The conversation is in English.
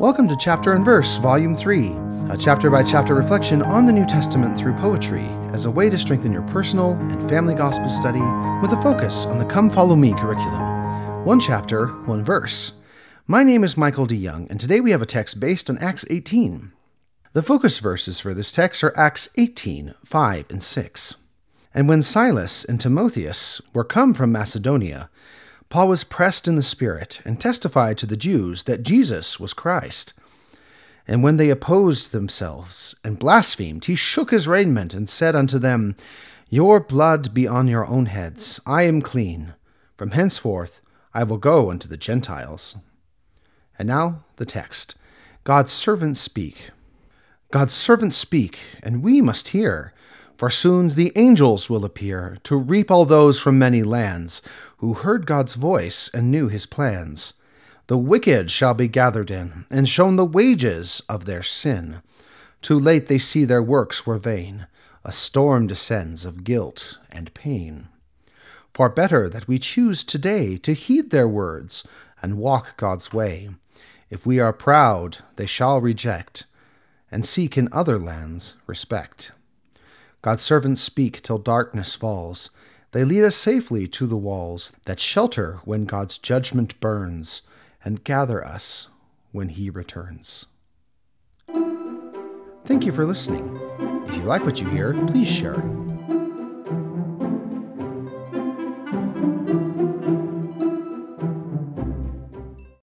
Welcome to Chapter and Verse, Volume 3, a chapter by chapter reflection on the New Testament through poetry as a way to strengthen your personal and family gospel study with a focus on the Come Follow Me curriculum. One chapter, one verse. My name is Michael D. Young, and today we have a text based on Acts 18. The focus verses for this text are Acts 18, 5 and 6. And when Silas and Timotheus were come from Macedonia, Paul was pressed in the Spirit and testified to the Jews that Jesus was Christ. And when they opposed themselves and blasphemed, he shook his raiment and said unto them, Your blood be on your own heads. I am clean. From henceforth I will go unto the Gentiles. And now the text God's servants speak. God's servants speak, and we must hear. For soon the angels will appear to reap all those from many lands who heard God's voice and knew his plans. The wicked shall be gathered in and shown the wages of their sin. Too late they see their works were vain. A storm descends of guilt and pain. Far better that we choose today to heed their words and walk God's way. If we are proud, they shall reject and seek in other lands respect. God's servants speak till darkness falls. They lead us safely to the walls that shelter when God's judgment burns and gather us when he returns. Thank you for listening. If you like what you hear, please share.